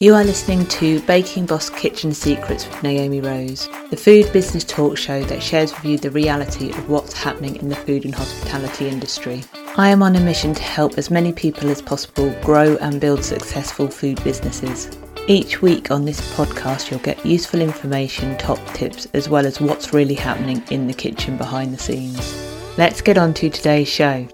You are listening to Baking Boss Kitchen Secrets with Naomi Rose, the food business talk show that shares with you the reality of what's happening in the food and hospitality industry. I am on a mission to help as many people as possible grow and build successful food businesses. Each week on this podcast, you'll get useful information, top tips, as well as what's really happening in the kitchen behind the scenes. Let's get on to today's show.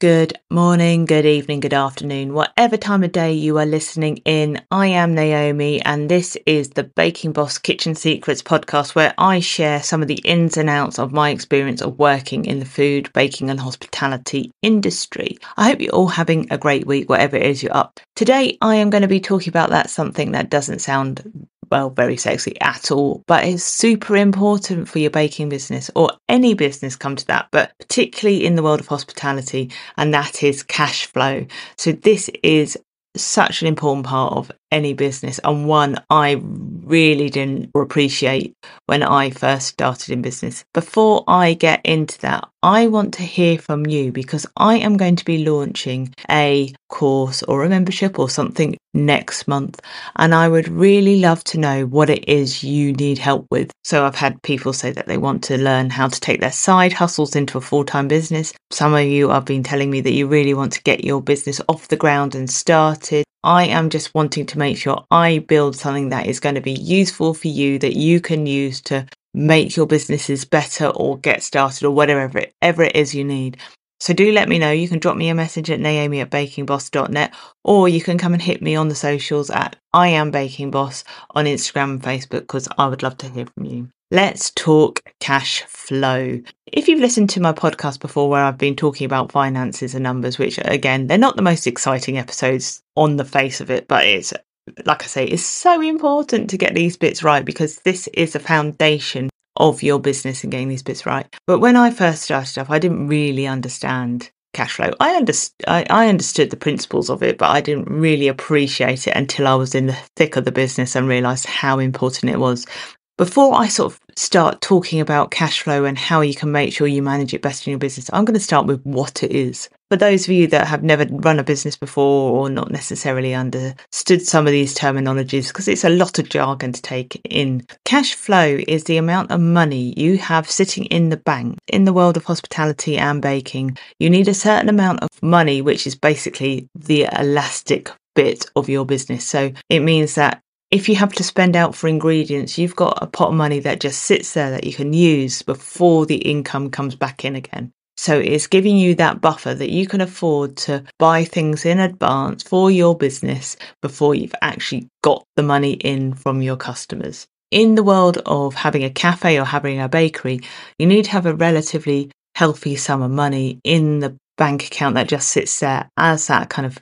Good morning, good evening, good afternoon, whatever time of day you are listening in. I am Naomi, and this is the Baking Boss Kitchen Secrets podcast where I share some of the ins and outs of my experience of working in the food, baking, and hospitality industry. I hope you're all having a great week, whatever it is you're up. Today, I am going to be talking about that something that doesn't sound well, very sexy at all, but it's super important for your baking business or any business come to that, but particularly in the world of hospitality, and that is cash flow. So this is such an important part of any business and one I really didn't appreciate when I first started in business. Before I get into that, I want to hear from you because I am going to be launching a course or a membership or something next month. And I would really love to know what it is you need help with. So I've had people say that they want to learn how to take their side hustles into a full time business. Some of you have been telling me that you really want to get your business off the ground and started. I am just wanting to make sure I build something that is going to be useful for you that you can use to make your businesses better or get started or whatever it, ever it is you need. So do let me know. You can drop me a message at naomi at bakingboss.net or you can come and hit me on the socials at I am Baking Boss on Instagram and Facebook because I would love to hear from you. Let's talk cash flow. If you've listened to my podcast before where I've been talking about finances and numbers, which again, they're not the most exciting episodes on the face of it, but it's like I say, it's so important to get these bits right because this is the foundation of your business and getting these bits right. But when I first started off, I didn't really understand cash flow. I, underst- I, I understood the principles of it, but I didn't really appreciate it until I was in the thick of the business and realized how important it was. Before I sort of start talking about cash flow and how you can make sure you manage it best in your business, I'm going to start with what it is. For those of you that have never run a business before or not necessarily understood some of these terminologies, because it's a lot of jargon to take in, cash flow is the amount of money you have sitting in the bank. In the world of hospitality and baking, you need a certain amount of money, which is basically the elastic bit of your business. So it means that if you have to spend out for ingredients, you've got a pot of money that just sits there that you can use before the income comes back in again. So it's giving you that buffer that you can afford to buy things in advance for your business before you've actually got the money in from your customers. In the world of having a cafe or having a bakery, you need to have a relatively healthy sum of money in the bank account that just sits there as that kind of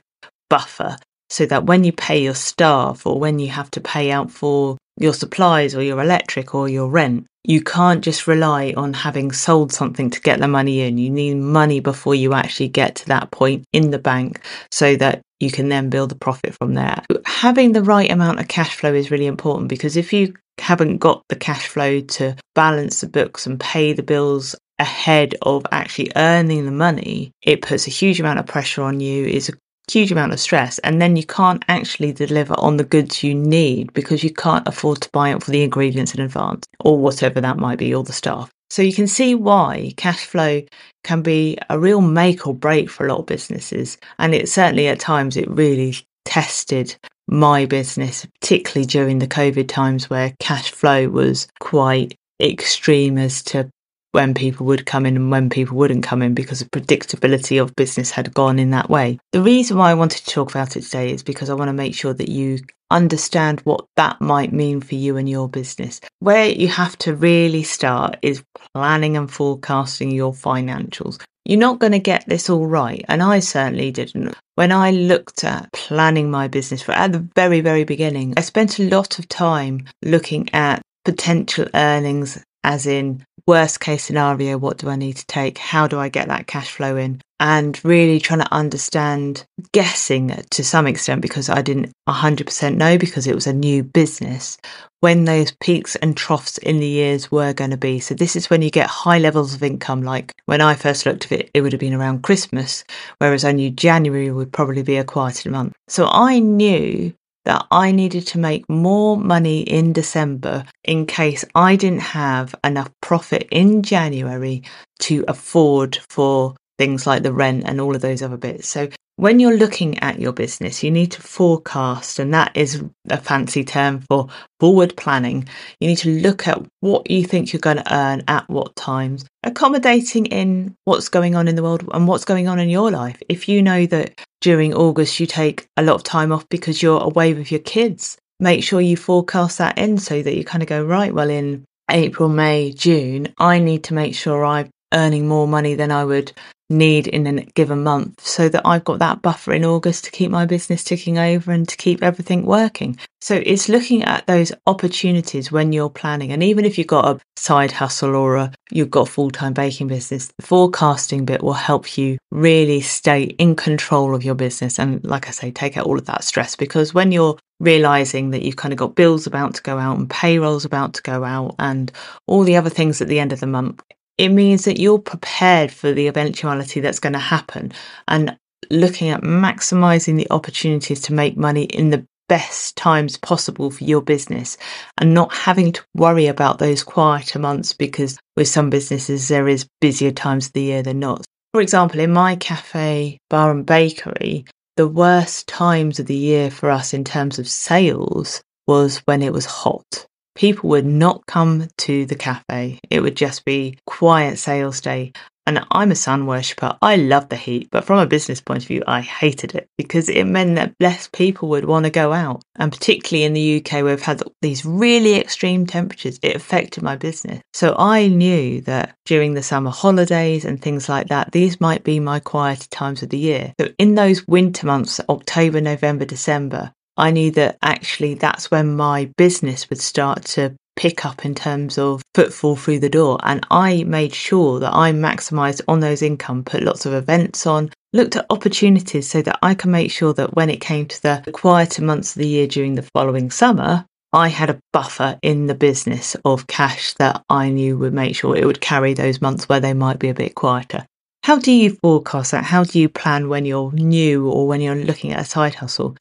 buffer so that when you pay your staff or when you have to pay out for your supplies or your electric or your rent, you can't just rely on having sold something to get the money in. You need money before you actually get to that point in the bank so that you can then build a profit from there. Having the right amount of cash flow is really important because if you haven't got the cash flow to balance the books and pay the bills ahead of actually earning the money, it puts a huge amount of pressure on you. It's a huge amount of stress and then you can't actually deliver on the goods you need because you can't afford to buy up for the ingredients in advance or whatever that might be or the staff. So you can see why cash flow can be a real make or break for a lot of businesses. And it certainly at times it really tested my business, particularly during the COVID times where cash flow was quite extreme as to when people would come in and when people wouldn't come in because the predictability of business had gone in that way. The reason why I wanted to talk about it today is because I want to make sure that you understand what that might mean for you and your business. Where you have to really start is planning and forecasting your financials. You're not going to get this all right, and I certainly didn't. When I looked at planning my business for at the very, very beginning, I spent a lot of time looking at potential earnings as in worst case scenario, what do I need to take? How do I get that cash flow in? And really trying to understand, guessing to some extent, because I didn't 100% know because it was a new business, when those peaks and troughs in the years were going to be. So, this is when you get high levels of income. Like when I first looked at it, it would have been around Christmas, whereas I knew January would probably be a quieter month. So, I knew that I needed to make more money in December in case I didn't have enough profit in January to afford for things like the rent and all of those other bits. So when you're looking at your business, you need to forecast, and that is a fancy term for forward planning. You need to look at what you think you're going to earn at what times, accommodating in what's going on in the world and what's going on in your life. If you know that during August you take a lot of time off because you're away with your kids, make sure you forecast that in so that you kind of go, right, well, in April, May, June, I need to make sure I'm earning more money than I would need in a given month so that I've got that buffer in August to keep my business ticking over and to keep everything working. So it's looking at those opportunities when you're planning. And even if you've got a side hustle or a, you've got a full time baking business, the forecasting bit will help you really stay in control of your business. And like I say, take out all of that stress because when you're realizing that you've kind of got bills about to go out and payrolls about to go out and all the other things at the end of the month, it means that you're prepared for the eventuality that's going to happen and looking at maximizing the opportunities to make money in the best times possible for your business and not having to worry about those quieter months because with some businesses there is busier times of the year than not. For example, in my cafe, bar and bakery, the worst times of the year for us in terms of sales was when it was hot people would not come to the cafe. It would just be quiet sales day. And I'm a sun worshipper. I love the heat, but from a business point of view, I hated it because it meant that less people would want to go out. And particularly in the UK, where we've had these really extreme temperatures, it affected my business. So I knew that during the summer holidays and things like that, these might be my quieter times of the year. So in those winter months, October, November, December, I knew that actually that's when my business would start to pick up in terms of footfall through the door. And I made sure that I maximized on those income, put lots of events on, looked at opportunities so that I can make sure that when it came to the quieter months of the year during the following summer, I had a buffer in the business of cash that I knew would make sure it would carry those months where they might be a bit quieter. How do you forecast that? How do you plan when you're new or when you're looking at a side hustle?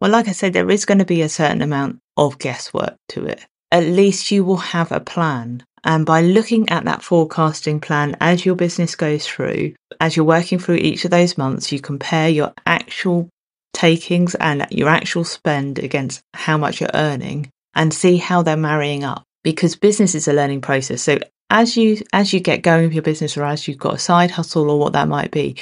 Well, like I said, there is going to be a certain amount of guesswork to it. At least you will have a plan. And by looking at that forecasting plan as your business goes through, as you're working through each of those months, you compare your actual takings and your actual spend against how much you're earning and see how they're marrying up because business is a learning process. So as you as you get going with your business or as you've got a side hustle or what that might be,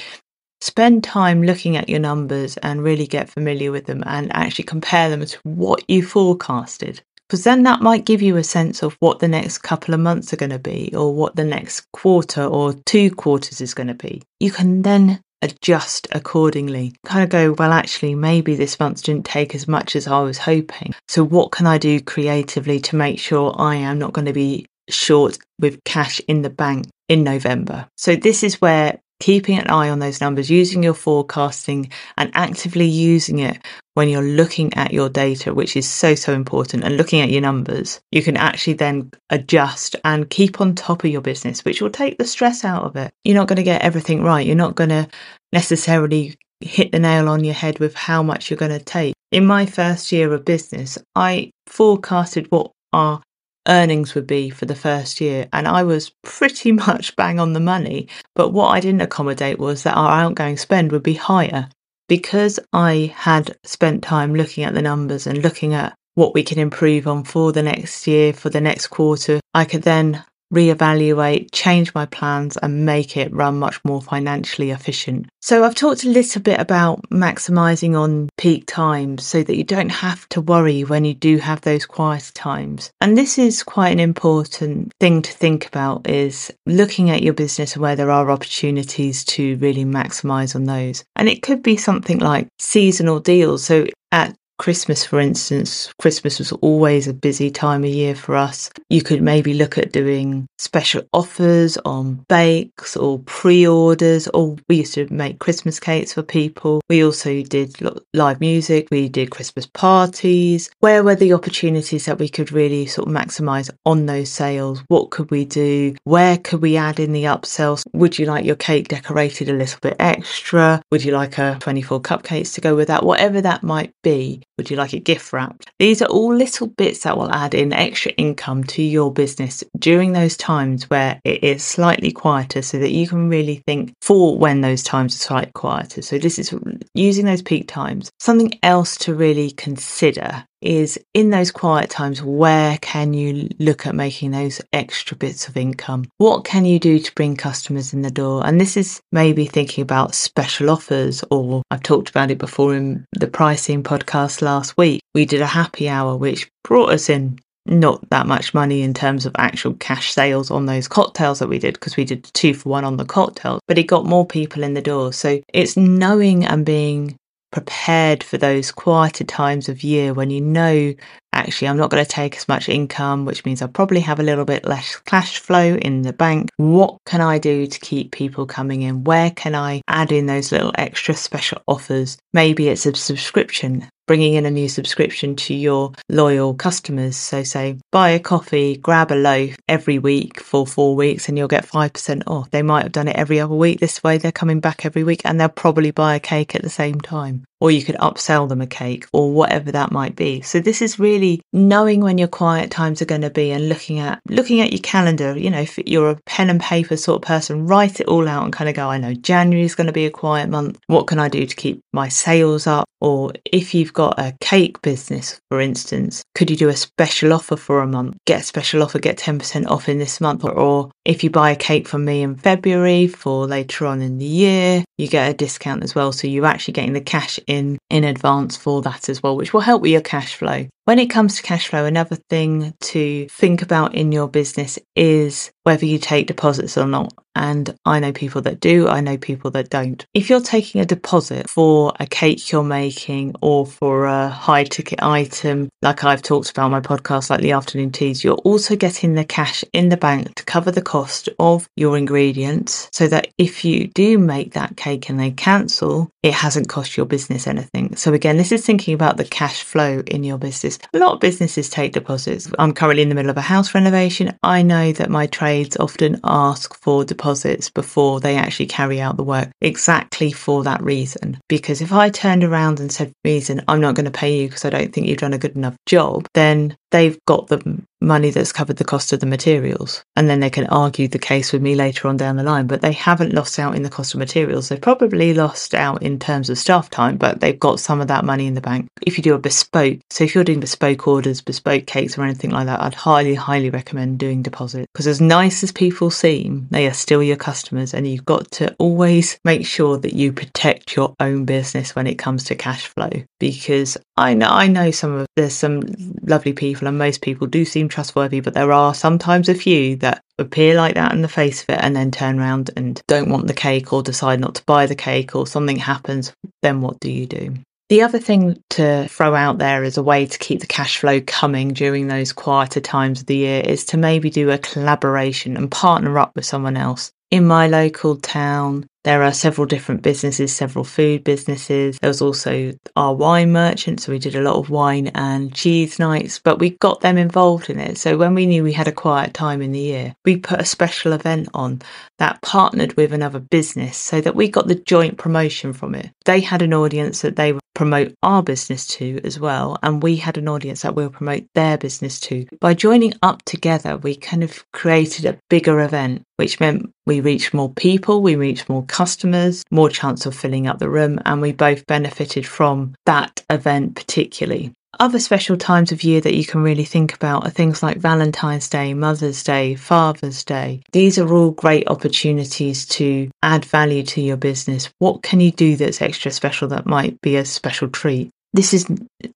spend time looking at your numbers and really get familiar with them and actually compare them to what you forecasted. Because then that might give you a sense of what the next couple of months are going to be, or what the next quarter or two quarters is going to be. You can then adjust accordingly. Kind of go, well, actually, maybe this month didn't take as much as I was hoping. So, what can I do creatively to make sure I am not going to be short with cash in the bank in November? So, this is where keeping an eye on those numbers, using your forecasting and actively using it when you're looking at your data, which is so, so important, and looking at your numbers, you can actually then adjust and keep on top of your business, which will take the stress out of it. You're not going to get everything right. You're not going to necessarily hit the nail on your head with how much you're going to take. In my first year of business, I forecasted what our earnings would be for the first year. And I was pretty much bang on the money. But what I didn't accommodate was that our outgoing spend would be higher. Because I had spent time looking at the numbers and looking at what we can improve on for the next year, for the next quarter, I could then reevaluate, change my plans, and make it run much more financially efficient. So, I've talked a little bit about maximizing on peak times so that you don't have to worry when you do have those quiet times. And this is quite an important thing to think about is looking at your business where there are opportunities to really maximize on those. And it could be something like seasonal deals. So, at Christmas, for instance, Christmas was always a busy time of year for us. You could maybe look at doing special offers on bakes or pre orders, or we used to make Christmas cakes for people. We also did live music, we did Christmas parties. Where were the opportunities that we could really sort of maximize on those sales? What could we do? Where could we add in the upsells? Would you like your cake decorated a little bit extra? Would you like a 24 cupcakes to go with that? Whatever that might be, would you like it gift wrapped? These are all little bits that will add in extra income to your business during those times where it is slightly quieter so that you can really think for when those times are slightly quieter. So this is using those peak times. Something else to really consider is in those quiet times, where can you look at making those extra bits of income? What can you do to bring customers in the door? And this is maybe thinking about special offers, or I've talked about it before in the pricing podcast last week. We did a happy hour, which brought us in not that much money in terms of actual cash sales on those cocktails that we did because we did two for one on the cocktails, but it got more people in the door. So it's knowing and being prepared for those quieter times of year when you know actually I'm not going to take as much income, which means I'll probably have a little bit less cash flow in the bank. What can I do to keep people coming in? Where can I add in those little extra special offers? Maybe it's a subscription bringing in a new subscription to your loyal customers. So, say, buy a coffee, grab a loaf every week for four weeks, and you'll get 5% off. They might have done it every other week. This way, they're coming back every week and they'll probably buy a cake at the same time. Or you could upsell them a cake or whatever that might be. So this is really knowing when your quiet times are going to be and looking at looking at your calendar. You know, if you're a pen and paper sort of person, write it all out and kind of go, I know January is going to be a quiet month. What can I do to keep my sales up? Or if you've got a cake business, for instance, could you do a special offer for a month? Get a special offer, get 10% off in this month. Or if you buy a cake from me in February for later on in the year, you get a discount as well. So you're actually getting the cash in in advance for that as well, which will help with your cash flow. When it comes to cash flow, another thing to think about in your business is whether you take deposits or not. And I know people that do, I know people that don't. If you're taking a deposit for a cake you're making or for a high ticket item, like I've talked about on my podcast, like the afternoon teas, you're also getting the cash in the bank to cover the cost of your ingredients so that if you do make that cake and they cancel, it hasn't cost your business anything. So again, this is thinking about the cash flow in your business a lot of businesses take deposits. I'm currently in the middle of a house renovation. I know that my trades often ask for deposits before they actually carry out the work exactly for that reason. Because if I turned around and said, reason, I'm not going to pay you because I don't think you've done a good enough job, then they've got the money that's covered the cost of the materials. And then they can argue the case with me later on down the line. But they haven't lost out in the cost of materials. They've probably lost out in terms of staff time, but they've got some of that money in the bank. If you do a bespoke, so if you're doing bespoke orders, bespoke cakes, or anything like that, I'd highly, highly recommend doing deposit. Because as nice as people seem, they are still your customers. And you've got to always make sure that you protect your own business when it comes to cash flow. Because I know, I know some of, there's some lovely people, and most people do seem trustworthy, but there are sometimes a few that appear like that in the face of it and then turn around and don't want the cake or decide not to buy the cake or something happens, then what do you do? The other thing to throw out there as a way to keep the cash flow coming during those quieter times of the year is to maybe do a collaboration and partner up with someone else. In my local town, there are several different businesses, several food businesses. There was also our wine merchant, so we did a lot of wine and cheese nights, but we got them involved in it. So when we knew we had a quiet time in the year, we put a special event on that partnered with another business so that we got the joint promotion from it. They had an audience that they would promote our business to as well, and we had an audience that we'll promote their business to. By joining up together, we kind of created a bigger event, which meant we reached more people, we reached more customers, more chance of filling up the room, and we both benefited from that event particularly. Other special times of year that you can really think about are things like Valentine's Day, Mother's Day, Father's Day. These are all great opportunities to add value to your business. What can you do that's extra special that might be a special treat? This is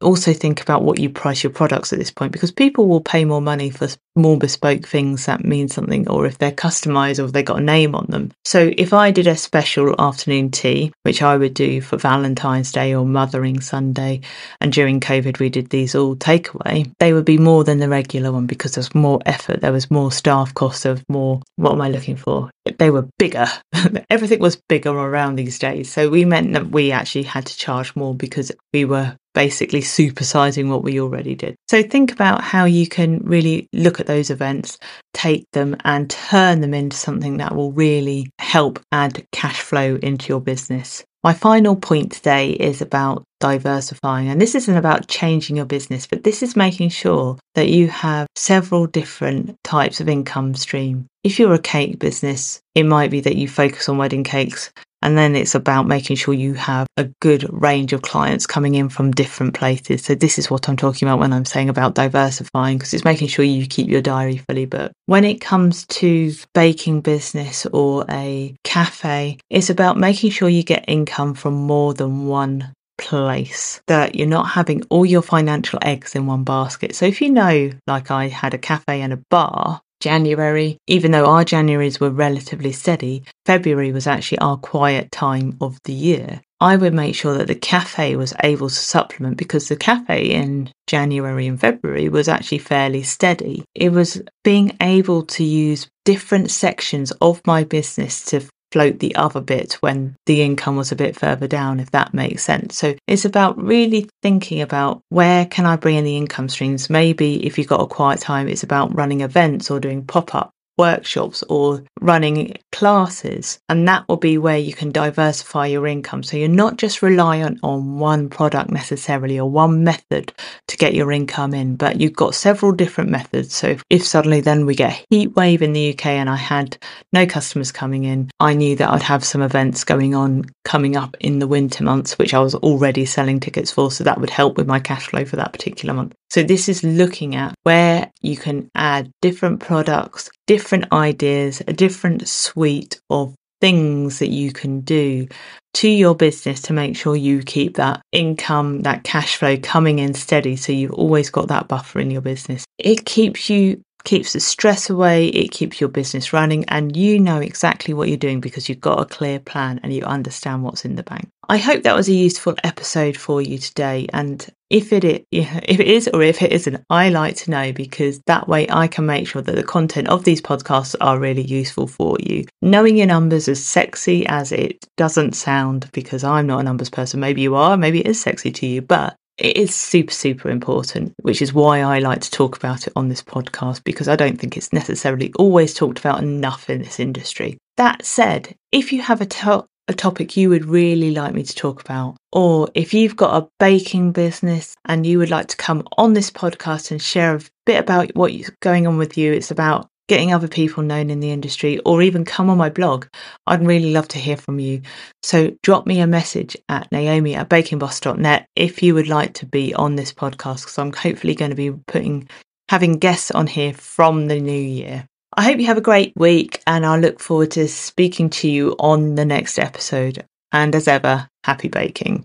also think about what you price your products at this point because people will pay more money for more bespoke things that mean something or if they're customized or if they got a name on them. So if I did a special afternoon tea, which I would do for Valentine's Day or Mothering Sunday, and during COVID we did these all takeaway, they would be more than the regular one because there's more effort, there was more staff costs, was more what am I looking for? They were bigger. Everything was bigger around these days. So we meant that we actually had to charge more because we were basically supersizing what we already did. So think about how you can really look at those events, take them and turn them into something that will really help add cash flow into your business. My final point today is about diversifying. And this isn't about changing your business, but this is making sure that you have several different types of income stream. If you're a cake business, it might be that you focus on wedding cakes and then it's about making sure you have a good range of clients coming in from different places. So this is what I'm talking about when I'm saying about diversifying, because it's making sure you keep your diary fully booked. When it comes to baking business or a cafe, it's about making sure you get income from more than one place that you're not having all your financial eggs in one basket. So if you know, like I had a cafe and a bar, January, even though our Januaries were relatively steady, February was actually our quiet time of the year. I would make sure that the cafe was able to supplement because the cafe in January and February was actually fairly steady. It was being able to use different sections of my business to float the other bit when the income was a bit further down, if that makes sense. So it's about really thinking about where can I bring in the income streams? Maybe if you've got a quiet time, it's about running events or doing pop up workshops or running classes. And that will be where you can diversify your income. So you're not just reliant on one product necessarily or one method to get your income in, but you've got several different methods. So if suddenly then we get a heat wave in the UK and I had no customers coming in, I knew that I'd have some events going on coming up in the winter months, which I was already selling tickets for. So that would help with my cash flow for that particular month. So this is looking at where you can add different products, different ideas, a different suite of things that you can do to your business to make sure you keep that income, that cash flow coming in steady. So you've always got that buffer in your business. It keeps you keeps the stress away, it keeps your business running, and you know exactly what you're doing because you've got a clear plan and you understand what's in the bank. I hope that was a useful episode for you today. And if it is, if it is or if it isn't, I like to know because that way I can make sure that the content of these podcasts are really useful for you. Knowing your numbers as sexy as it doesn't sound because I'm not a numbers person. Maybe you are, maybe it is sexy to you, but it is super, super important, which is why I like to talk about it on this podcast because I don't think it's necessarily always talked about enough in this industry. That said, if you have a, to- a topic you would really like me to talk about, or if you've got a baking business and you would like to come on this podcast and share a bit about what's going on with you, it's about getting other people known in the industry, or even come on my blog, I'd really love to hear from you. So drop me a message at naomi at bakingboss.net if you would like to be on this podcast, because I'm hopefully going to be putting having guests on here from the new year. I hope you have a great week and I look forward to speaking to you on the next episode. And as ever, happy baking.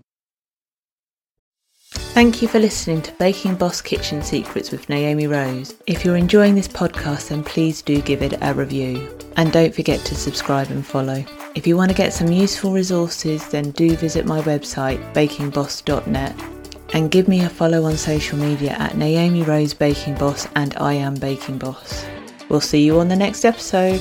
Thank you for listening to Baking Boss Kitchen Secrets with Naomi Rose. If you're enjoying this podcast, then please do give it a review. And don't forget to subscribe and follow. If you want to get some useful resources, then do visit my website, bakingboss.net, and give me a follow on social media at Naomi Rose Baking Boss and I Am Baking Boss. We'll see you on the next episode.